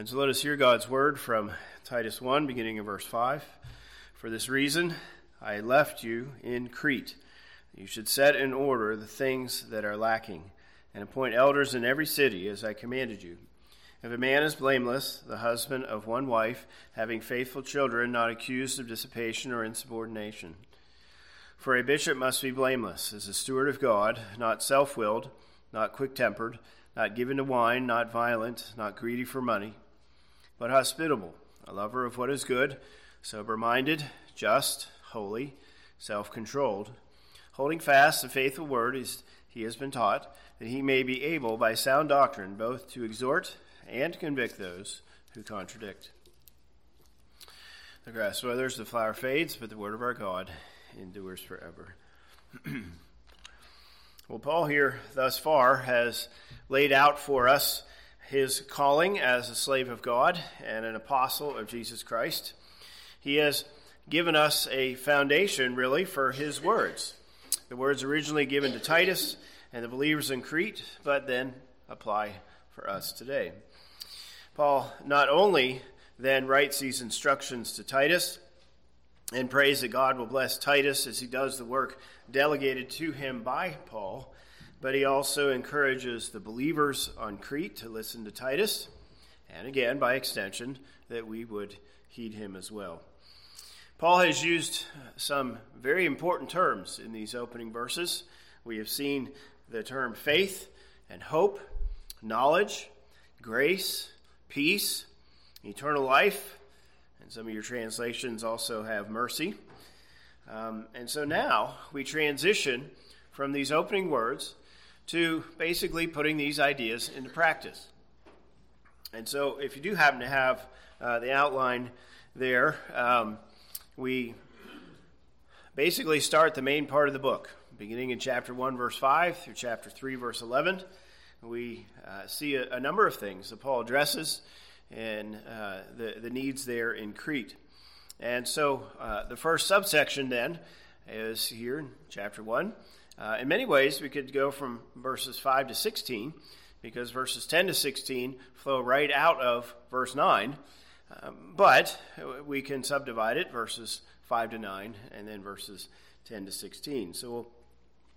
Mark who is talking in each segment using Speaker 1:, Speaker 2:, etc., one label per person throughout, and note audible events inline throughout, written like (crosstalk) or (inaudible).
Speaker 1: And so let us hear God's word from Titus 1, beginning in verse 5. For this reason I left you in Crete. You should set in order the things that are lacking, and appoint elders in every city, as I commanded you. If a man is blameless, the husband of one wife, having faithful children, not accused of dissipation or insubordination. For a bishop must be blameless, as a steward of God, not self willed, not quick tempered not given to wine, not violent, not greedy for money, but hospitable, a lover of what is good, sober minded, just, holy, self controlled, holding fast the faithful word he has been taught, that he may be able by sound doctrine both to exhort and convict those who contradict. The grass withers, the flower fades, but the word of our God endures forever. (clears throat) Well, Paul here thus far has laid out for us his calling as a slave of God and an apostle of Jesus Christ. He has given us a foundation, really, for his words. The words originally given to Titus and the believers in Crete, but then apply for us today. Paul not only then writes these instructions to Titus and prays that God will bless Titus as he does the work delegated to him by Paul, but he also encourages the believers on Crete to listen to Titus, and again, by extension, that we would heed him as well. Paul has used some very important terms in these opening verses. We have seen the term faith and hope, knowledge, grace, peace, eternal life, and some of your translations also have mercy. Um, and so now we transition from these opening words to basically putting these ideas into practice. And so if you do happen to have uh, the outline there, um, we basically start the main part of the book, beginning in chapter 1, verse 5 through chapter 3, verse 11. We uh, see a, a, number of things that Paul addresses and uh, the, the needs there in Crete. And so uh, the first subsection then is here in chapter 1. Uh, in many ways, we could go from verses 5 to 16 because verses 10 to 16 flow right out of verse 9. Um, but we can subdivide it verses 5 to 9 and then verses 10 to 16. So we'll,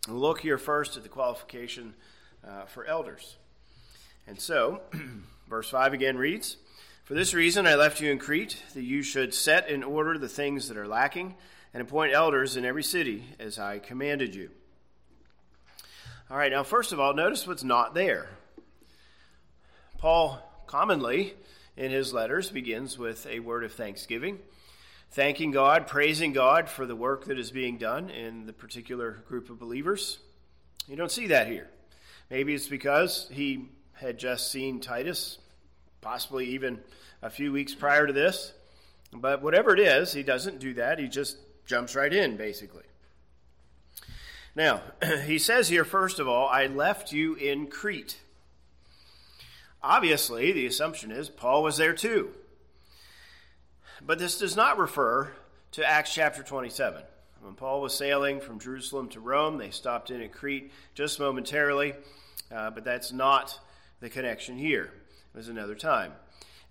Speaker 1: look here first at the qualification uh, for elders. And so, (clears throat) verse 5 again reads for this reason, I left you in Crete, that you should set in order the things that are lacking, and appoint elders in every city, as I commanded you. All right, now, first of all, notice what's not there. Paul commonly in his letters begins with a word of thanksgiving, thanking God, praising God for the work that is being done in the particular group of believers. You don't see that here. Maybe it's because he had just seen Titus possibly even a few weeks prior to this. But whatever it is, he doesn't do that. He just jumps right in, basically. Now, (clears throat) he says here, first of all, I left you in Crete. Obviously, the assumption is Paul was there too. But this does not refer to Acts chapter 27. When Paul was sailing from Jerusalem to Rome, they stopped in at Crete just momentarily, uh, but that's not the connection here. It was another time.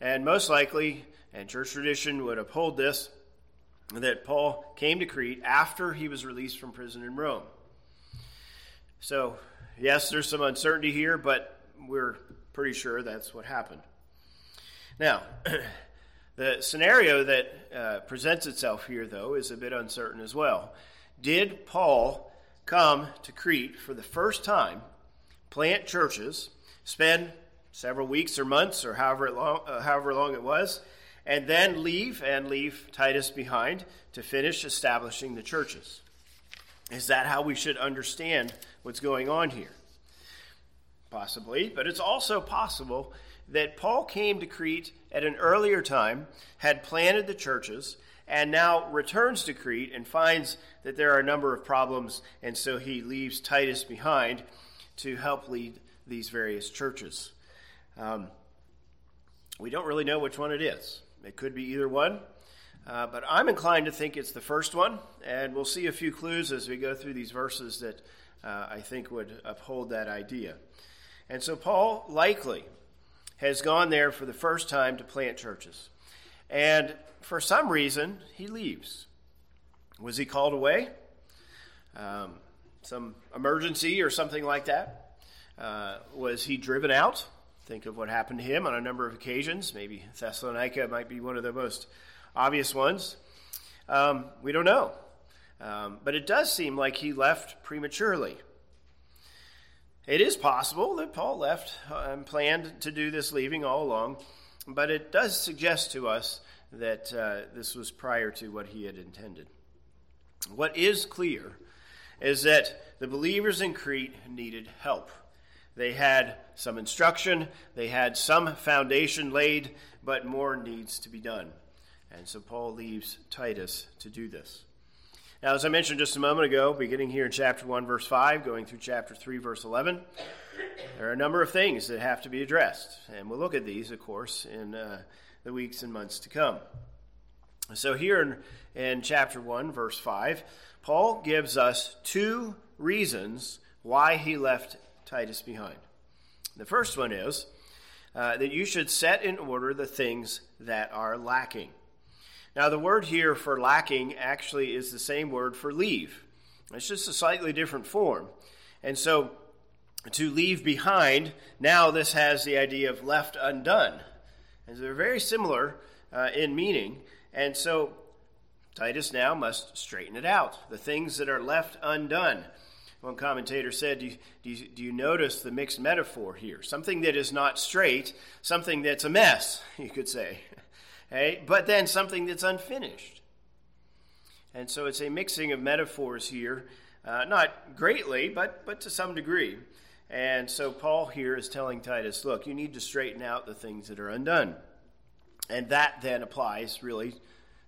Speaker 1: And most likely, and church tradition would uphold this, that Paul came to Crete after he was released from prison in Rome. So, yes, there's some uncertainty here, but we're pretty sure that's what happened. Now, (clears throat) the scenario that uh, presents itself here, though, is a bit uncertain as well. Did Paul come to Crete for the first time, plant churches, spend several weeks or months or however long, uh, however long it was, and then leave and leave Titus behind to finish establishing the churches. Is that how we should understand what's going on here? Possibly, but it's also possible that Paul came to Crete at an earlier time, had planted the churches, and now returns to Crete and finds that there are a number of problems, and so he leaves Titus behind to help lead these various churches. Um, we don't really know which one it is. It could be either one, uh, but I'm inclined to think it's the first one, and we'll see a few clues as we go through these verses that uh, I think would uphold that idea. And so Paul likely has gone there for the first time to plant churches. And for some reason, he leaves. Was he called away? Um, some emergency or something like that? Uh, was he driven out? Think of what happened to him on a number of occasions. Maybe Thessalonica might be one of the most obvious ones. Um, we don't know. Um, but it does seem like he left prematurely. It is possible that Paul left and planned to do this leaving all along, but it does suggest to us that uh, this was prior to what he had intended. What is clear is that the believers in Crete needed help. They had some instruction, they had some foundation laid, but more needs to be done. And so Paul leaves Titus to do this. Now, as I mentioned just a moment ago, beginning here in chapter 1, verse 5, going through chapter 3, verse 11, there are a number of things that have to be addressed. And we'll look at these, of course, in uh, the weeks and months to come. So, here in, in chapter 1, verse 5, Paul gives us two reasons why he left Titus behind. The first one is uh, that you should set in order the things that are lacking. Now, the word here for lacking actually is the same word for leave. It's just a slightly different form. And so, to leave behind, now this has the idea of left undone. And they're very similar uh, in meaning. And so, Titus now must straighten it out. The things that are left undone. One commentator said, do you, do, you, do you, notice the mixed metaphor here? Something that is not straight, something that's a mess, (laughs) you could say. But then something that's unfinished. And so it's a mixing of metaphors here, uh, not greatly, but, but to some degree. And so Paul here is telling Titus, look, you need to straighten out the things that are undone. And that then applies really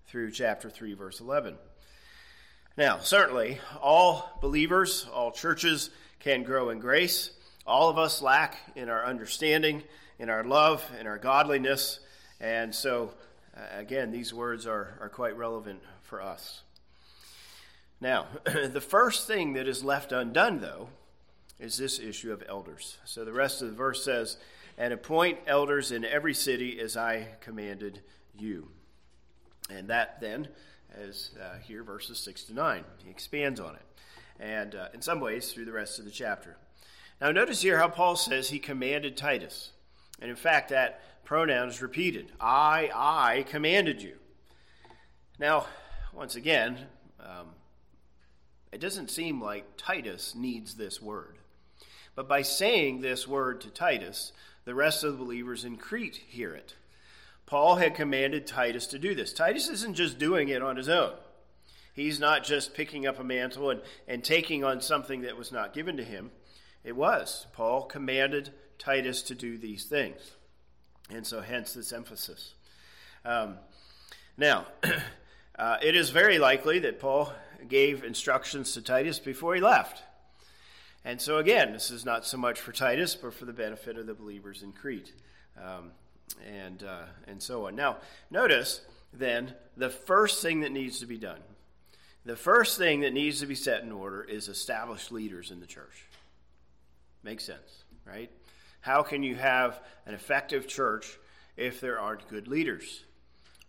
Speaker 1: through chapter 3, verse 11. Now, certainly, all believers, all churches can grow in grace. All of us lack in our understanding, in our love, in our godliness. And so again, these words are, are quite relevant for us. Now, (clears throat) the first thing that is left undone, though, is this issue of elders. So the rest of the verse says, And appoint elders in every city as I commanded you. And that then is uh, here verses 6 to 9. He expands on it. And uh, in some ways, through the rest of the chapter. Now, notice here how Paul says he commanded Titus. And in fact, that pronoun is repeated I, I commanded you. Now, once again, um, it doesn't seem like Titus needs this word. But by saying this word to Titus, the rest of the believers in Crete hear it. Paul had commanded Titus to do this. Titus isn't just doing it on his own. He's not just picking up a mantle and, and taking on something that was not given to him. It was. Paul commanded Titus to do these things. And so, hence this emphasis. Um, now, (clears throat) uh, it is very likely that Paul gave instructions to Titus before he left. And so, again, this is not so much for Titus, but for the benefit of the believers in Crete, um, and, uh, and so on. Now, notice then the first thing that needs to be done. The first thing that needs to be set in order is establish leaders in the church. Makes sense, right? How can you have an effective church if there aren't good leaders?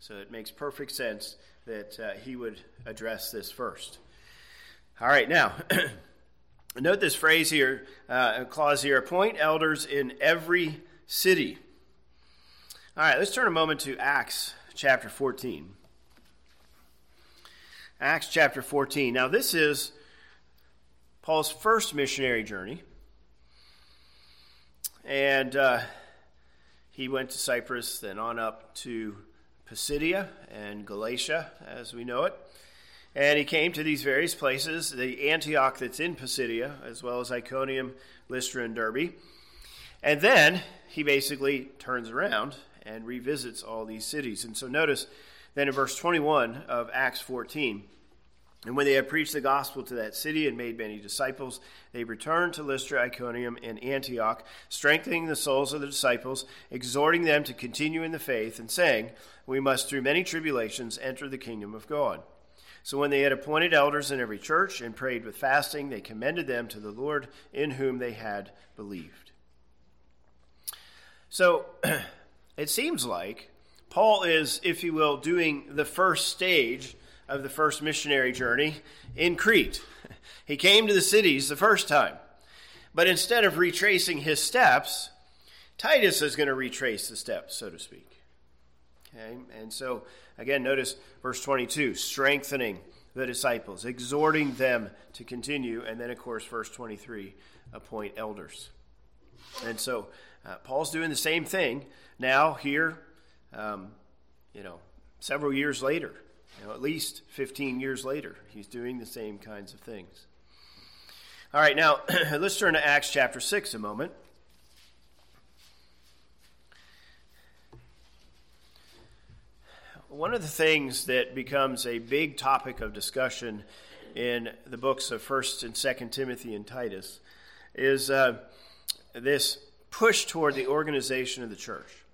Speaker 1: So it makes perfect sense that uh, he would address this first. All right, now, (clears throat) note this phrase here, uh, clause here appoint elders in every city. All right, let's turn a moment to Acts chapter 14. Acts chapter 14. Now, this is Paul's first missionary journey. And uh, he went to Cyprus, then on up to Pisidia and Galatia, as we know it. And he came to these various places, the Antioch that's in Pisidia, as well as Iconium, Lystra, and Derbe. And then he basically turns around and revisits all these cities. And so notice then in verse 21 of Acts 14, and when they had preached the gospel to that city and made many disciples, they returned to Lystra, Iconium, and Antioch, strengthening the souls of the disciples, exhorting them to continue in the faith, and saying, We must through many tribulations enter the kingdom of God. So when they had appointed elders in every church and prayed with fasting, they commended them to the Lord in whom they had believed. So (clears throat) it seems like Paul is, if you will, doing the first stage of the first missionary journey in Crete. He came to the cities the first time. But instead of retracing his steps, Titus is going to retrace the steps, so to speak. Okay? And so, again, notice verse 22 strengthening the disciples, exhorting them to continue. And then, of course, verse 23 appoint elders. And so, uh, Paul's doing the same thing now here, um, you know, several years later, know, at least 15 years later. He's doing the same kinds of things. All right, now (clears throat) let's turn to Acts chapter 6 a moment. One of the things that becomes a big topic of discussion in the books of 1st and 2nd Timothy and Titus is uh, this push toward the organization of the church.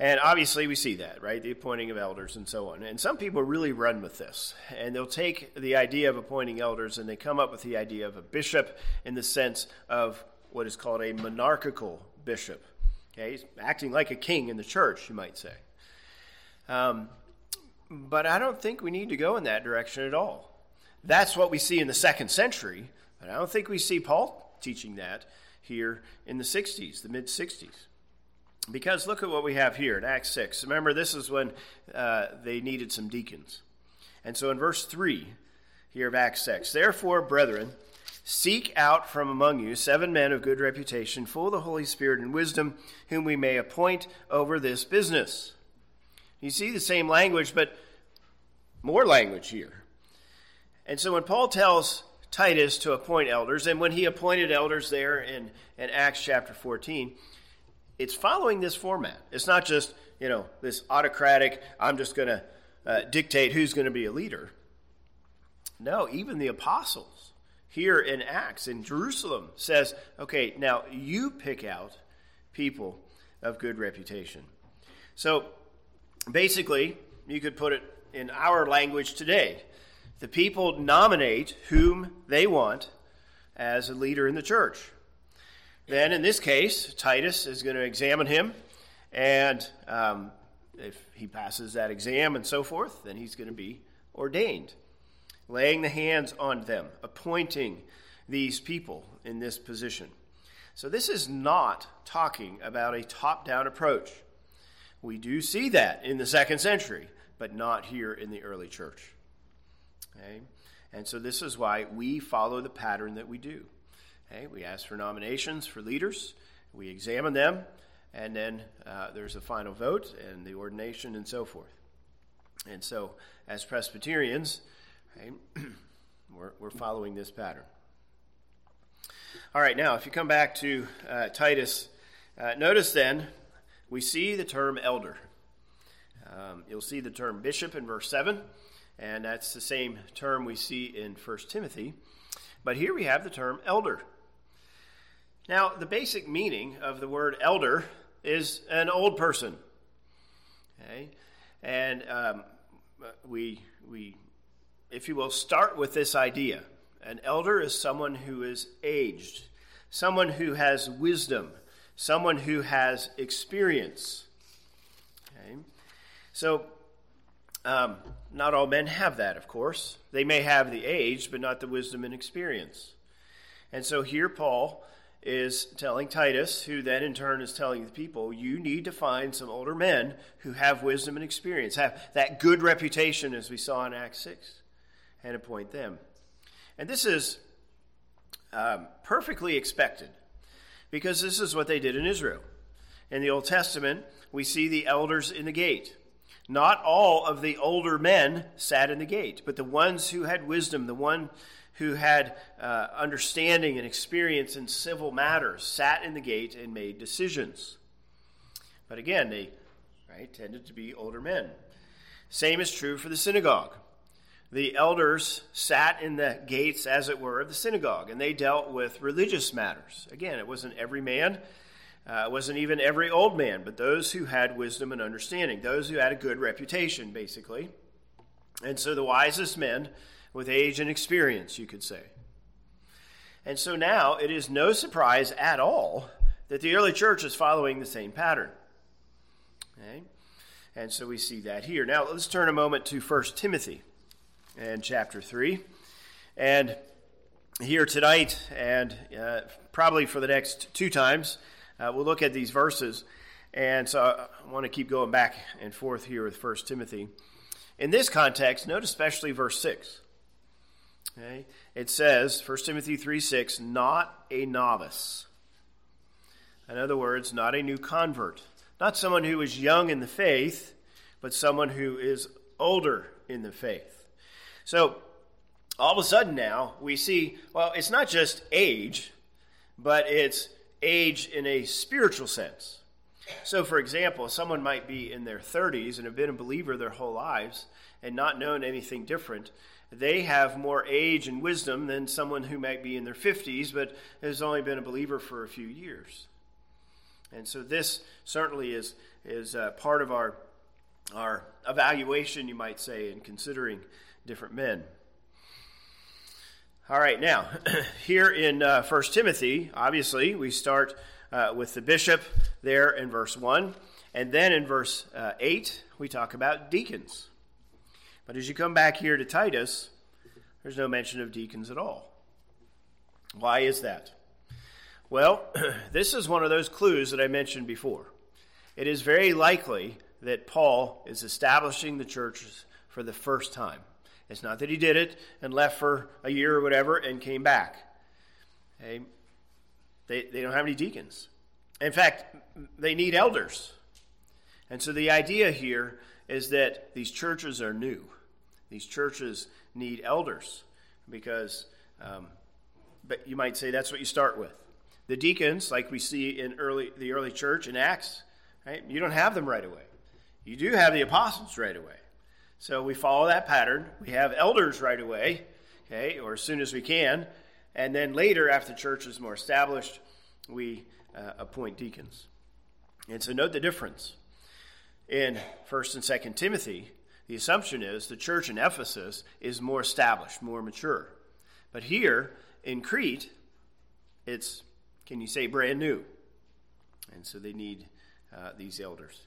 Speaker 1: And obviously, we see that, right? The appointing of elders and so on. And some people really run with this. And they'll take the idea of appointing elders and they come up with the idea of a bishop in the sense of what is called a monarchical bishop. Okay? He's acting like a king in the church, you might say. Um, but I don't think we need to go in that direction at all. That's what we see in the second century, but I don't think we see Paul teaching that here in the 60s, the mid 60s. Because look at what we have here in Acts 6. Remember, this is when uh, they needed some deacons. And so in verse 3 here of Acts 6, therefore, brethren, seek out from among you seven men of good reputation, full of the Holy Spirit and wisdom, whom we may appoint over this business. You see the same language, but more language here. And so when Paul tells Titus to appoint elders, and when he appointed elders there in, in Acts chapter 14, it's following this format. It's not just, you know, this autocratic, I'm just going to uh, dictate who's going to be a leader. No, even the apostles here in Acts in Jerusalem says, okay, now you pick out people of good reputation. So basically, you could put it in our language today. The people nominate whom they want as a leader in the church. Then, in this case, Titus is going to examine him, and um, if he passes that exam and so forth, then he's going to be ordained, laying the hands on them, appointing these people in this position. So, this is not talking about a top down approach. We do see that in the second century, but not here in the early church. Okay? And so, this is why we follow the pattern that we do. Okay, we ask for nominations for leaders, we examine them, and then uh, there's a final vote and the ordination and so forth. And so, as Presbyterians, (clears throat) we're, we're following this pattern. All right, now, if you come back to uh, Titus, uh, notice then we see the term elder. Um, you'll see the term bishop in verse 7, and that's the same term we see in 1 Timothy. But here we have the term elder. Now, the basic meaning of the word elder is an old person. Okay? And um, we, we, if you will, start with this idea. An elder is someone who is aged, someone who has wisdom, someone who has experience. Okay? So, um, not all men have that, of course. They may have the age, but not the wisdom and experience. And so here, Paul is telling Titus, who then in turn is telling the people, you need to find some older men who have wisdom and experience, have that good reputation as we saw in Acts 6, and appoint them. And this is um, perfectly expected because this is what they did in Israel. In the Old Testament, we see the elders in the gate. Not all of the older men sat in the gate, but the ones who had wisdom, the one who had uh, understanding and experience in civil matters sat in the gate and made decisions. But again, they right, tended to be older men. Same is true for the synagogue. The elders sat in the gates, as it were, of the synagogue, and they dealt with religious matters. Again, it wasn't every man, uh, it wasn't even every old man, but those who had wisdom and understanding, those who had a good reputation, basically. And so the wisest men with age and experience, you could say. And so now it is no surprise at all that the early church is following the same pattern. Okay? And so we see that here. Now let's turn a moment to 1 Timothy and chapter 3. And here tonight, and uh, probably for the next two times, uh, we'll look at these verses. And so I want to keep going back and forth here with 1 Timothy. In this context, note especially verse 6. Okay? It says, 1 Timothy 3 6, not a novice. In other words, not a new convert. Not someone who is young in the faith, but someone who is older in the faith. So, all of a sudden now, we see, well, it's not just age, but it's age in a spiritual sense. So, for example, someone might be in their 30s and have been a believer their whole lives and not known anything different. They have more age and wisdom than someone who might be in their 50s but has only been a believer for a few years. And so, this certainly is, is uh, part of our, our evaluation, you might say, in considering different men. All right, now, (clears throat) here in uh, 1 Timothy, obviously, we start uh, with the bishop there in verse 1. And then in verse uh, 8, we talk about deacons. But as you come back here to Titus, there's no mention of deacons at all. Why is that? Well, (clears throat) this is one of those clues that I mentioned before. It is very likely that Paul is establishing the churches for the first time. It's not that he did it and left for a year or whatever and came back. Okay? They, they don't have any deacons. In fact, they need elders. And so the idea here is that these churches are new. These churches need elders because, um, but you might say that's what you start with. The deacons, like we see in early the early church in Acts, right? You don't have them right away. You do have the apostles right away. So we follow that pattern. We have elders right away, okay, or as soon as we can. And then later, after the church is more established, we uh, appoint deacons. And so note the difference. In 1st and 2nd Timothy, the assumption is the church in Ephesus is more established, more mature. But here in Crete, it's, can you say, brand new? And so they need uh, these elders.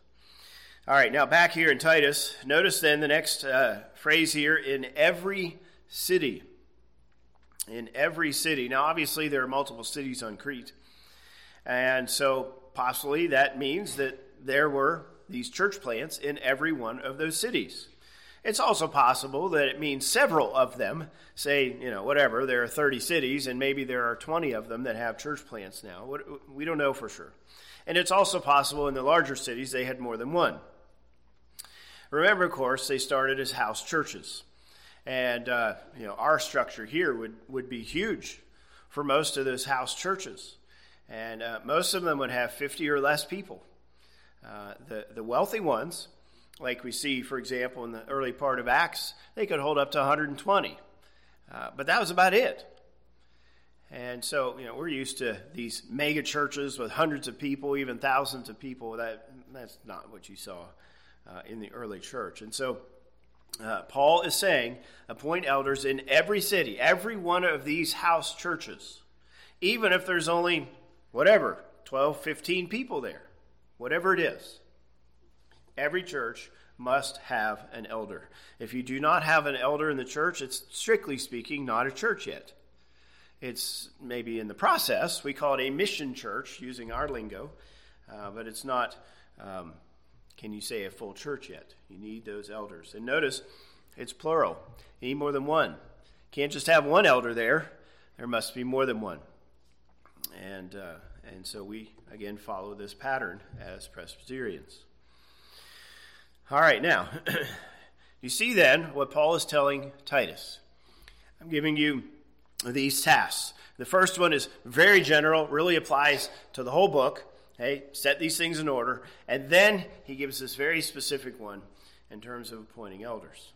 Speaker 1: All right, now back here in Titus, notice then the next uh, phrase here in every city. In every city. Now, obviously, there are multiple cities on Crete. And so, possibly, that means that there were these church plants in every one of those cities. It's also possible that it means several of them. Say, you know, whatever, there are 30 cities, and maybe there are 20 of them that have church plants now. We don't know for sure. And it's also possible in the larger cities they had more than one. Remember, of course, they started as house churches. And, uh, you know, our structure here would, would be huge for most of those house churches. And uh, most of them would have 50 or less people. Uh, the, the wealthy ones, like we see, for example, in the early part of Acts, they could hold up to 120. Uh, but that was about it. And so, you know, we're used to these mega churches with hundreds of people, even thousands of people. That, that's not what you saw uh, in the early church. And so uh, Paul is saying, appoint elders in every city, every one of these house churches, even if there's only, whatever, 12, 15 people there, whatever it is. Every church must have an elder. If you do not have an elder in the church, it's strictly speaking not a church yet. It's maybe in the process. We call it a mission church using our lingo, uh, but it's not um, can you say a full church yet? You need those elders. And notice it's plural. You need more than one. Can't just have one elder there. There must be more than one. And uh, and so we again follow this pattern as Presbyterians. All right, now (clears throat) you see then what Paul is telling Titus. I'm giving you these tasks. The first one is very general, really applies to the whole book. Hey, set these things in order. And then he gives this very specific one in terms of appointing elders.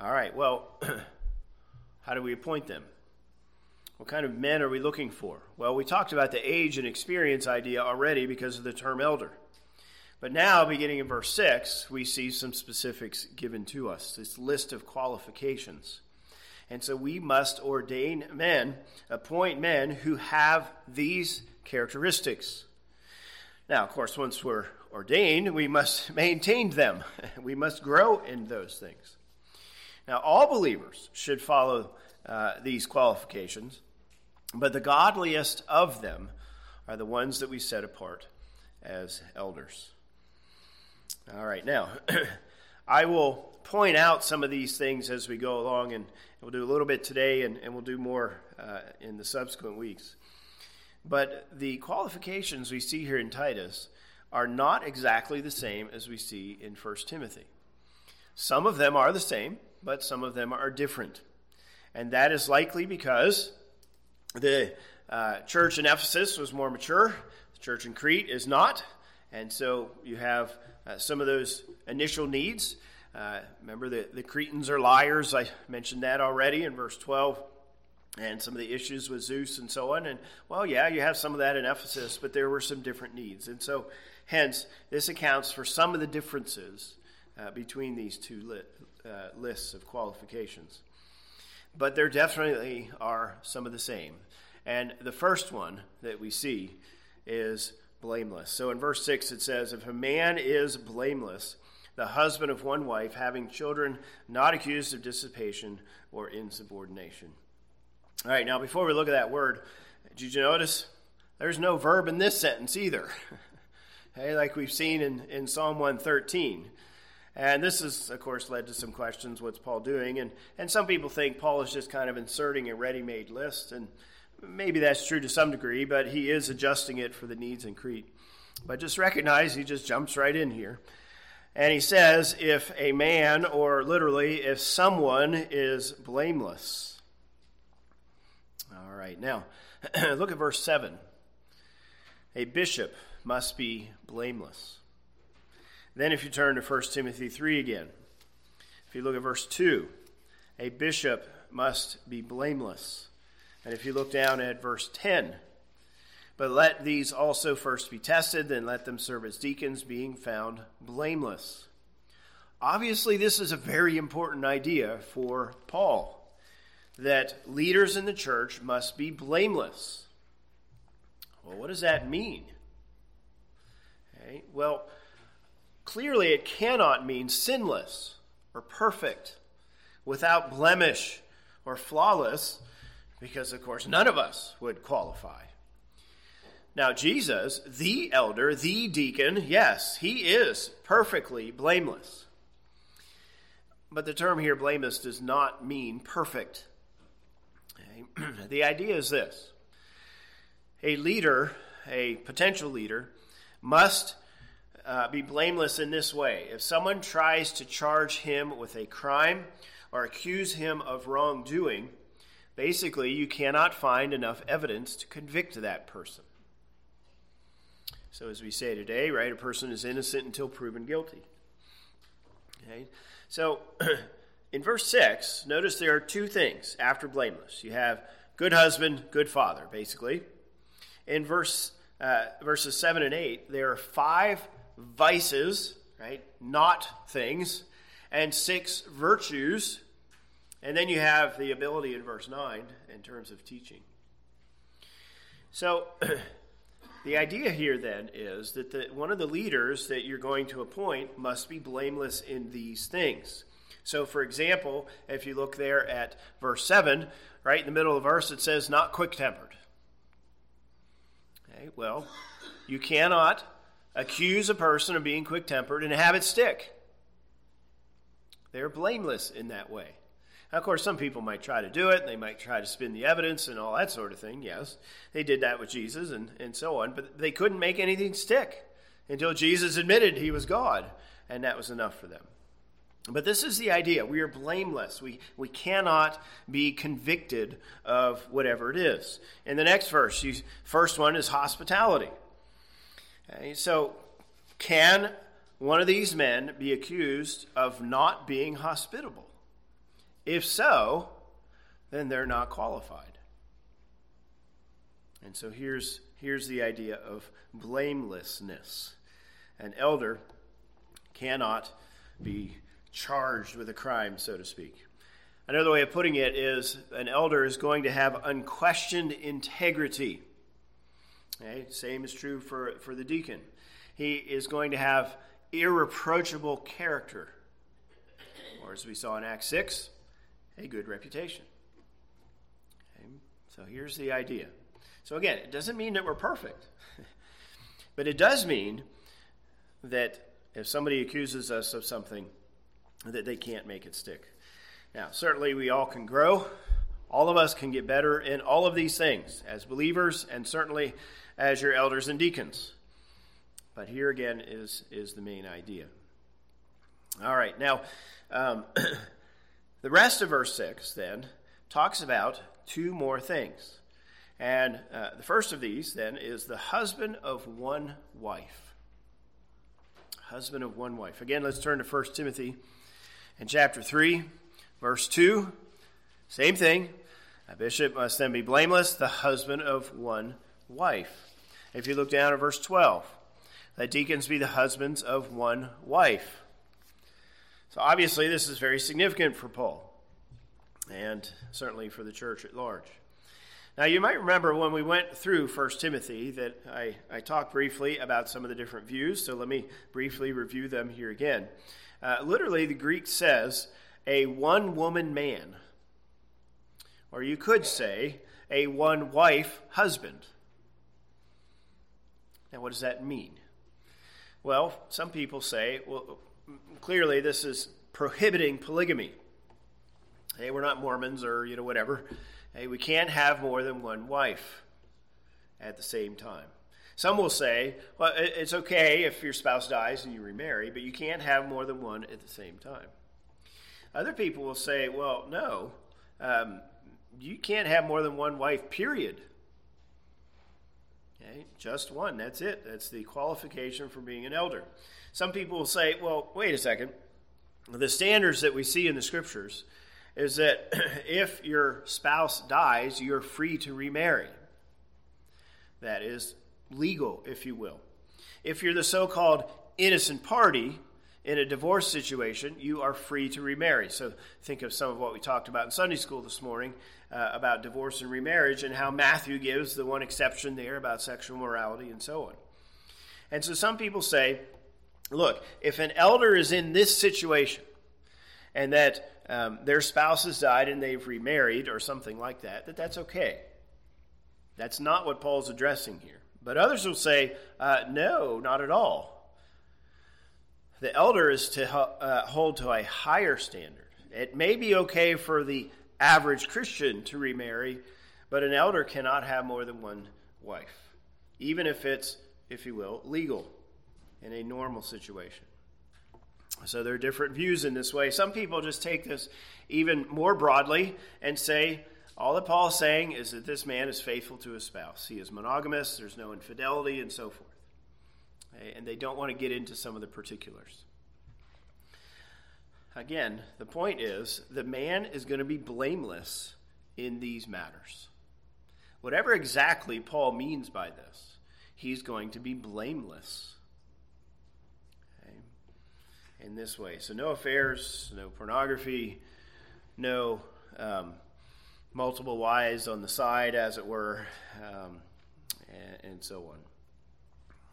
Speaker 1: All right, well, (clears throat) how do we appoint them? What kind of men are we looking for? Well, we talked about the age and experience idea already because of the term elder. But now, beginning in verse 6, we see some specifics given to us this list of qualifications. And so we must ordain men, appoint men who have these characteristics. Now, of course, once we're ordained, we must (laughs) maintain them. We must grow in those things. Now, all believers should follow uh, these qualifications, but the godliest of them are the ones that we set apart as elders. All right, now, (clears throat) I will point out some of these things as we go along, and we'll do a little bit today, and, and we'll do more uh, in the subsequent weeks. But the qualifications we see here in Titus are not exactly the same as we see in 1 Timothy. Some of them are the same, but some of them are different. And that is likely because the uh, church in Ephesus was more mature, the church in Crete is not. And so you have uh, some of those initial needs. Uh, remember, the, the Cretans are liars. I mentioned that already in verse 12. And some of the issues with Zeus and so on. And, well, yeah, you have some of that in Ephesus, but there were some different needs. And so, hence, this accounts for some of the differences uh, between these two li- uh, lists of qualifications. But there definitely are some of the same. And the first one that we see is blameless. So in verse 6 it says, If a man is blameless, the husband of one wife, having children, not accused of dissipation or insubordination. All right, now before we look at that word, did you notice there's no verb in this sentence either? (laughs) hey, like we've seen in, in Psalm 113. And this has, of course, led to some questions what's Paul doing? And, and some people think Paul is just kind of inserting a ready made list. And maybe that's true to some degree, but he is adjusting it for the needs in Crete. But just recognize he just jumps right in here. And he says, if a man, or literally, if someone is blameless. All right, now (clears throat) look at verse 7. A bishop must be blameless. Then, if you turn to 1 Timothy 3 again, if you look at verse 2, a bishop must be blameless. And if you look down at verse 10, but let these also first be tested, then let them serve as deacons, being found blameless. Obviously, this is a very important idea for Paul that leaders in the church must be blameless. Well, what does that mean? Okay, well, clearly it cannot mean sinless or perfect, without blemish or flawless, because, of course, none of us would qualify. Now, Jesus, the elder, the deacon, yes, he is perfectly blameless. But the term here, blameless, does not mean perfect. (clears throat) The idea is this a leader, a potential leader, must uh, be blameless in this way. If someone tries to charge him with a crime or accuse him of wrongdoing, basically you cannot find enough evidence to convict that person. So, as we say today, right, a person is innocent until proven guilty. Okay? So, (clears throat) in verse 6, notice there are two things after blameless. You have good husband, good father, basically. In verse uh, verses 7 and 8, there are five vices, right? Not things, and six virtues. And then you have the ability in verse 9 in terms of teaching. So, (clears throat) the idea here then is that the, one of the leaders that you're going to appoint must be blameless in these things. So, for example, if you look there at verse 7, right in the middle of the verse, it says, not quick tempered. Okay, well, you cannot accuse a person of being quick tempered and have it stick. They're blameless in that way. Now, of course, some people might try to do it, they might try to spin the evidence and all that sort of thing. Yes, they did that with Jesus and, and so on, but they couldn't make anything stick until Jesus admitted he was God, and that was enough for them. But this is the idea. We are blameless. We, we cannot be convicted of whatever it is. In the next verse, you, first one is hospitality. Okay, so, can one of these men be accused of not being hospitable? If so, then they're not qualified. And so here's, here's the idea of blamelessness. An elder cannot be charged with a crime, so to speak. Another way of putting it is an elder is going to have unquestioned integrity Okay? Same is true for, for the deacon. He is going to have irreproachable character, or as we saw in Acts 6, a good reputation. Okay? So here's the idea. So again, it doesn't mean that we're perfect, (laughs) but it does mean that if somebody accuses us of something, that they can't make it stick. Now, certainly we all can grow. All of us can get better in all of these things as believers and certainly as your elders and deacons. But here again is, is the main idea. All right, now, um, (clears throat) the rest of verse 6 then talks about two more things. And uh, the first of these then is the husband of one wife. Husband of one wife. Again, let's turn to 1 Timothy in chapter 3, verse 2. Same thing. A bishop must then be blameless, the husband of one wife. If you look down at verse 12, let deacons be the husbands of one wife. So obviously, this is very significant for Paul and certainly for the church at large. Now, you might remember when we went through 1 Timothy that I, I talked briefly about some of the different views, so let me briefly review them here again. Uh, literally, the Greek says a one woman man, or you could say a one wife husband. Now, what does that mean? Well, some people say, well, clearly this is prohibiting polygamy. Hey, we're not Mormons or, you know, whatever. Hey, we can't have more than one wife at the same time. Some will say, well, it's okay if your spouse dies and you remarry, but you can't have more than one at the same time. Other people will say, well, no, um, you can't have more than one wife, period. Okay, just one, that's it. That's the qualification for being an elder. Some people will say, well, wait a second. The standards that we see in the scriptures is that (clears throat) if your spouse dies, you're free to remarry. That is legal, if you will. If you're the so called innocent party in a divorce situation, you are free to remarry. So think of some of what we talked about in Sunday school this morning uh, about divorce and remarriage and how Matthew gives the one exception there about sexual morality and so on. And so some people say, look, if an elder is in this situation and that um, their spouse has died and they've remarried or something like that, that that's okay. That's not what Paul's addressing here. But others will say, uh, no, not at all. The elder is to uh, hold to a higher standard. It may be okay for the average Christian to remarry, but an elder cannot have more than one wife, even if it's, if you will, legal in a normal situation. So there are different views in this way. Some people just take this even more broadly and say, all that Paul is saying is that this man is faithful to his spouse. He is monogamous, there's no infidelity, and so forth. And they don't want to get into some of the particulars. Again, the point is the man is going to be blameless in these matters. Whatever exactly Paul means by this, he's going to be blameless okay? in this way. So, no affairs, no pornography, no um, multiple wives on the side, as it were, um, and, and so on.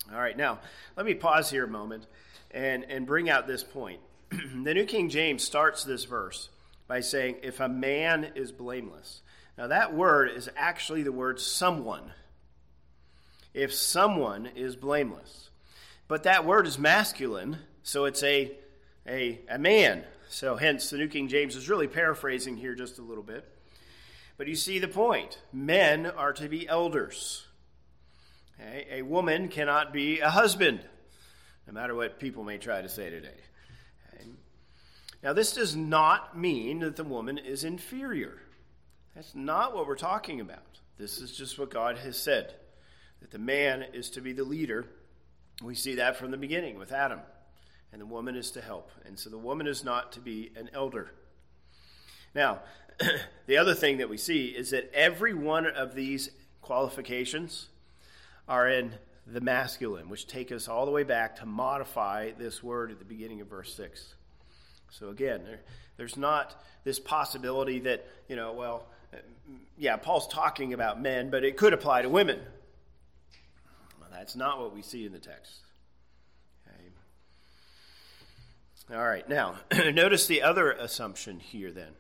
Speaker 1: All right, now let me pause here a moment and, and bring out this point. (clears throat) the New King James starts this verse by saying, If a man is blameless. Now, that word is actually the word someone. If someone is blameless. But that word is masculine, so it's a, a, a man. So, hence, the New King James is really paraphrasing here just a little bit. But you see the point. Men are to be elders. Okay? A woman cannot be a husband, no matter what people may try to say today. Now, this does not mean that the woman is inferior. That's not what we're talking about. This is just what God has said that the man is to be the leader. We see that from the beginning with Adam, and the woman is to help. And so the woman is not to be an elder. Now, (clears throat) the other thing that we see is that every one of these qualifications are in the masculine, which take us all the way back to modify this word at the beginning of verse 6. So again, there, there's not this possibility that, you know, well, yeah, Paul's talking about men, but it could apply to women. That's not what we see in the text. Okay. All right, now, (clears throat) notice the other assumption here then.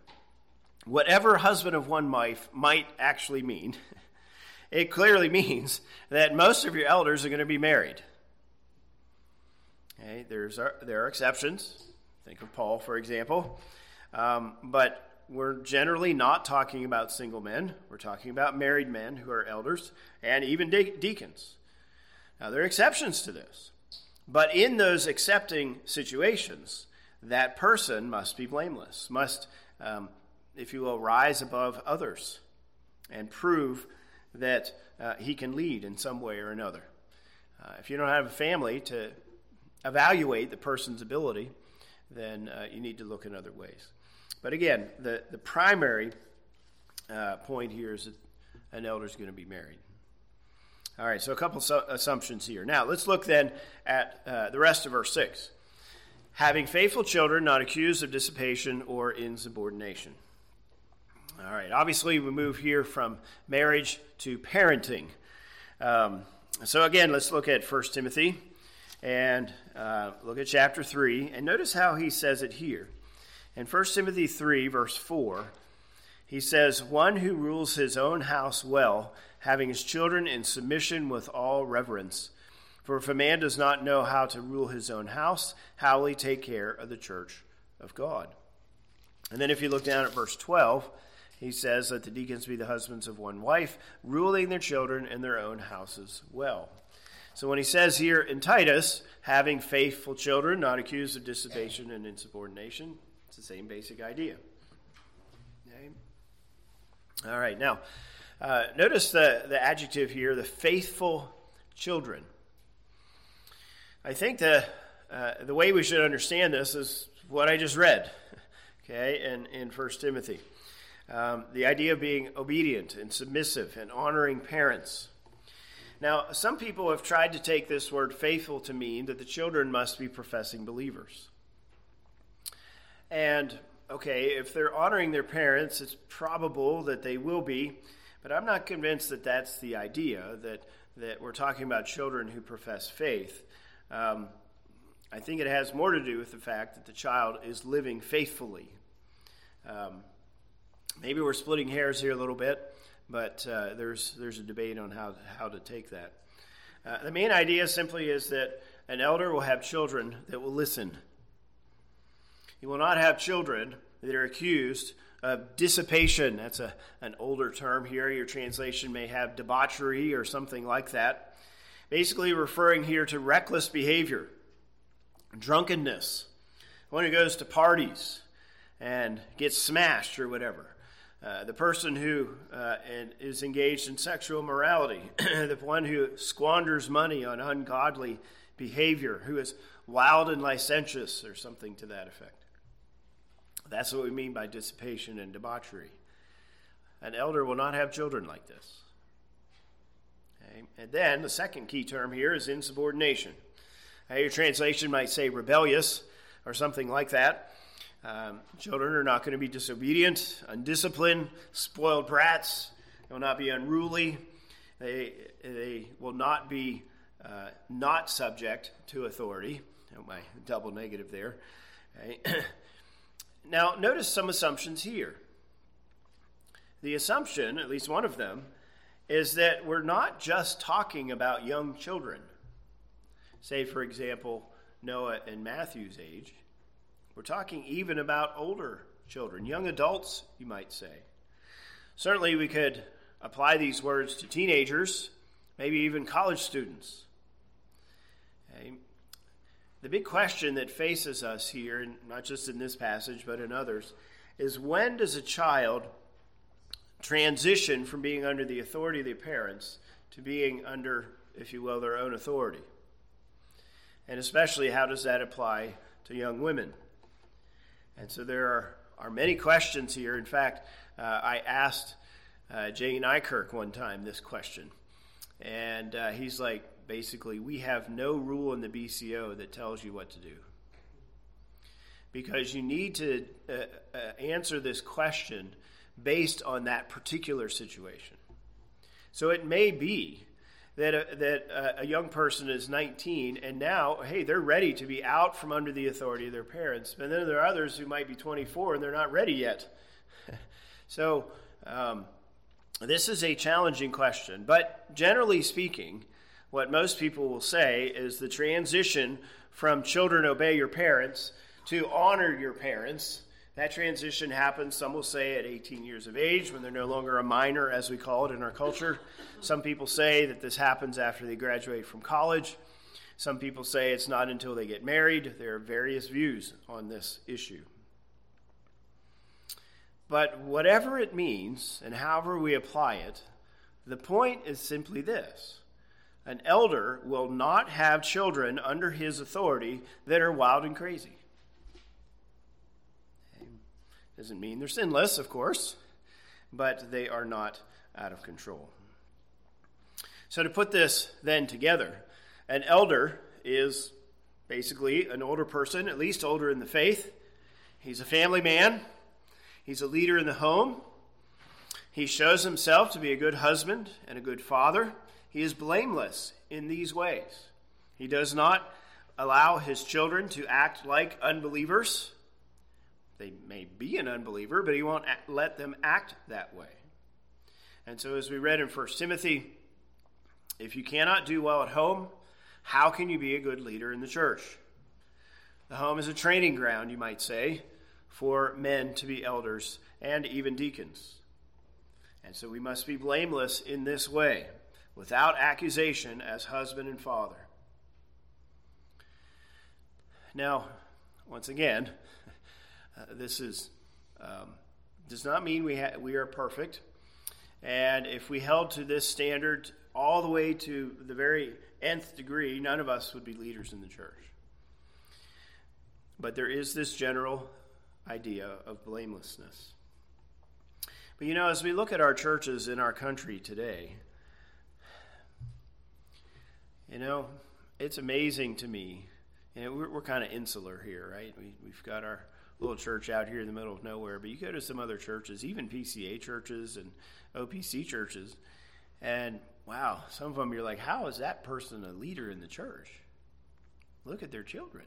Speaker 1: Whatever husband of one wife might actually mean, (laughs) it clearly means that most of your elders are going to be married. Okay, there's there are exceptions. Think of Paul, for example. Um, but we're generally not talking about single men. We're talking about married men who are elders and even de- deacons. Now, there are exceptions to this. But in those accepting situations, that person must be blameless, must, um, if you will, rise above others and prove that uh, he can lead in some way or another. Uh, if you don't have a family to evaluate the person's ability, then uh, you need to look in other ways. But again, the, the primary uh, point here is that an elder is going to be married. All right, so a couple su- assumptions here. Now, let's look then at uh, the rest of verse 6. Having faithful children, not accused of dissipation or insubordination. All right, obviously, we move here from marriage to parenting. Um, so, again, let's look at 1 Timothy and uh, look at chapter 3, and notice how he says it here. In 1 Timothy 3, verse 4, he says, One who rules his own house well, having his children in submission with all reverence. For if a man does not know how to rule his own house, how will he take care of the church of God? And then if you look down at verse 12, he says that the deacons be the husbands of one wife, ruling their children in their own houses well. So when he says here in Titus, having faithful children, not accused of dissipation and insubordination, it's the same basic idea. Okay. All right, now, uh, notice the, the adjective here, the faithful children. I think the, uh, the way we should understand this is what I just read, (laughs) okay, in, in 1 Timothy. Um, the idea of being obedient and submissive and honoring parents. Now, some people have tried to take this word faithful to mean that the children must be professing believers. And okay, if they're honoring their parents, it's probable that they will be, but I'm not convinced that that's the idea, that, that we're talking about children who profess faith. Um, I think it has more to do with the fact that the child is living faithfully. Um, maybe we're splitting hairs here a little bit, but uh, there's, there's a debate on how, how to take that. Uh, the main idea simply is that an elder will have children that will listen he will not have children that are accused of dissipation. That's a, an older term here. Your translation may have debauchery or something like that. Basically, referring here to reckless behavior, drunkenness, one who goes to parties and gets smashed or whatever. Uh, the person who uh, is engaged in sexual morality, (clears throat) the one who squanders money on ungodly behavior, who is wild and licentious, or something to that effect. That's what we mean by dissipation and debauchery. An elder will not have children like this. Okay? And then the second key term here is insubordination. Now, your translation might say rebellious or something like that. Um, children are not going to be disobedient, undisciplined, spoiled brats. They will not be unruly. They, they will not be uh, not subject to authority. Oh, my double negative there. Okay? (clears throat) Now, notice some assumptions here. The assumption, at least one of them, is that we're not just talking about young children. Say, for example, Noah and Matthew's age. We're talking even about older children, young adults, you might say. Certainly, we could apply these words to teenagers, maybe even college students. Okay. The big question that faces us here, not just in this passage, but in others, is when does a child transition from being under the authority of their parents to being under, if you will, their own authority? And especially, how does that apply to young women? And so there are, are many questions here. In fact, uh, I asked uh, Jay Nykirk one time this question. And uh, he's like, basically, we have no rule in the BCO that tells you what to do. Because you need to uh, uh, answer this question based on that particular situation. So it may be that a, that a young person is 19 and now, hey, they're ready to be out from under the authority of their parents. But then there are others who might be 24 and they're not ready yet. (laughs) so, um, this is a challenging question. But generally speaking, what most people will say is the transition from children obey your parents to honor your parents that transition happens, some will say, at 18 years of age when they're no longer a minor, as we call it in our culture. Some people say that this happens after they graduate from college. Some people say it's not until they get married. There are various views on this issue. But whatever it means and however we apply it, the point is simply this an elder will not have children under his authority that are wild and crazy. Doesn't mean they're sinless, of course, but they are not out of control. So, to put this then together, an elder is basically an older person, at least older in the faith. He's a family man, he's a leader in the home. He shows himself to be a good husband and a good father. He is blameless in these ways. He does not allow his children to act like unbelievers. They may be an unbeliever, but he won't let them act that way. And so, as we read in 1 Timothy, if you cannot do well at home, how can you be a good leader in the church? The home is a training ground, you might say, for men to be elders and even deacons. And so we must be blameless in this way, without accusation as husband and father. Now, once again, uh, this is um, does not mean we ha- we are perfect, and if we held to this standard all the way to the very nth degree, none of us would be leaders in the church. But there is this general idea of blamelessness. But you know, as we look at our churches in our country today, you know, it's amazing to me. You know, we're, we're kind of insular here, right? We, we've got our little church out here in the middle of nowhere. But you go to some other churches, even PCA churches and OPC churches, and wow, some of them you're like, how is that person a leader in the church? Look at their children.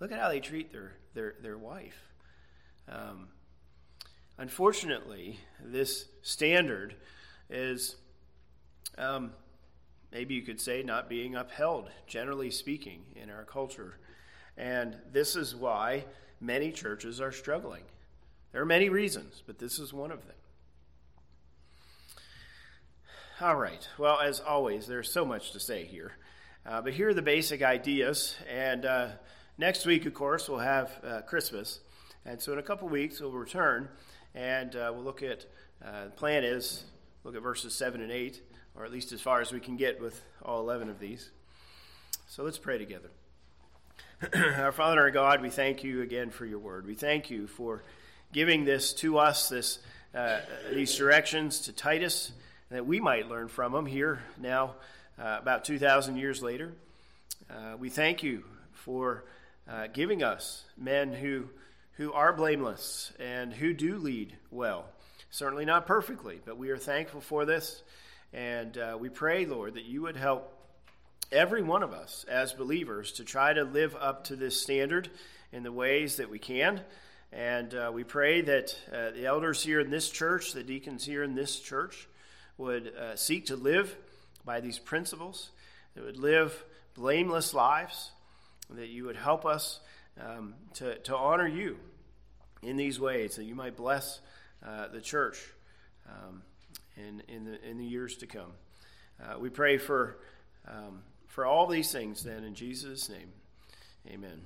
Speaker 1: Look at how they treat their their their wife. Um, unfortunately, this standard is. Um, maybe you could say not being upheld, generally speaking, in our culture. And this is why many churches are struggling. There are many reasons, but this is one of them. All right. Well, as always, there's so much to say here. Uh, but here are the basic ideas. And uh, next week, of course, we'll have uh, Christmas. And so in a couple weeks, we'll return and uh, we'll look at, uh, the plan is, look at verses 7 and 8, or at least as far as we can get with all 11 of these. So let's pray together. (clears throat) our Father, our God, we thank you again for your word. We thank you for giving this to us, this, uh, these directions to Titus, that we might learn from them here now, uh, about 2,000 years later. Uh, we thank you for uh, giving us men who, who are blameless and who do lead well. Certainly not perfectly, but we are thankful for this. And uh, we pray, Lord, that you would help every one of us as believers to try to live up to this standard in the ways that we can. And uh, we pray that uh, the elders here in this church, the deacons here in this church, would uh, seek to live by these principles, that would live blameless lives, that you would help us um, to, to honor you in these ways, that you might bless uh, the church um, in, in, the, in the years to come. Uh, we pray for um, for all these things, then, in Jesus' name, amen.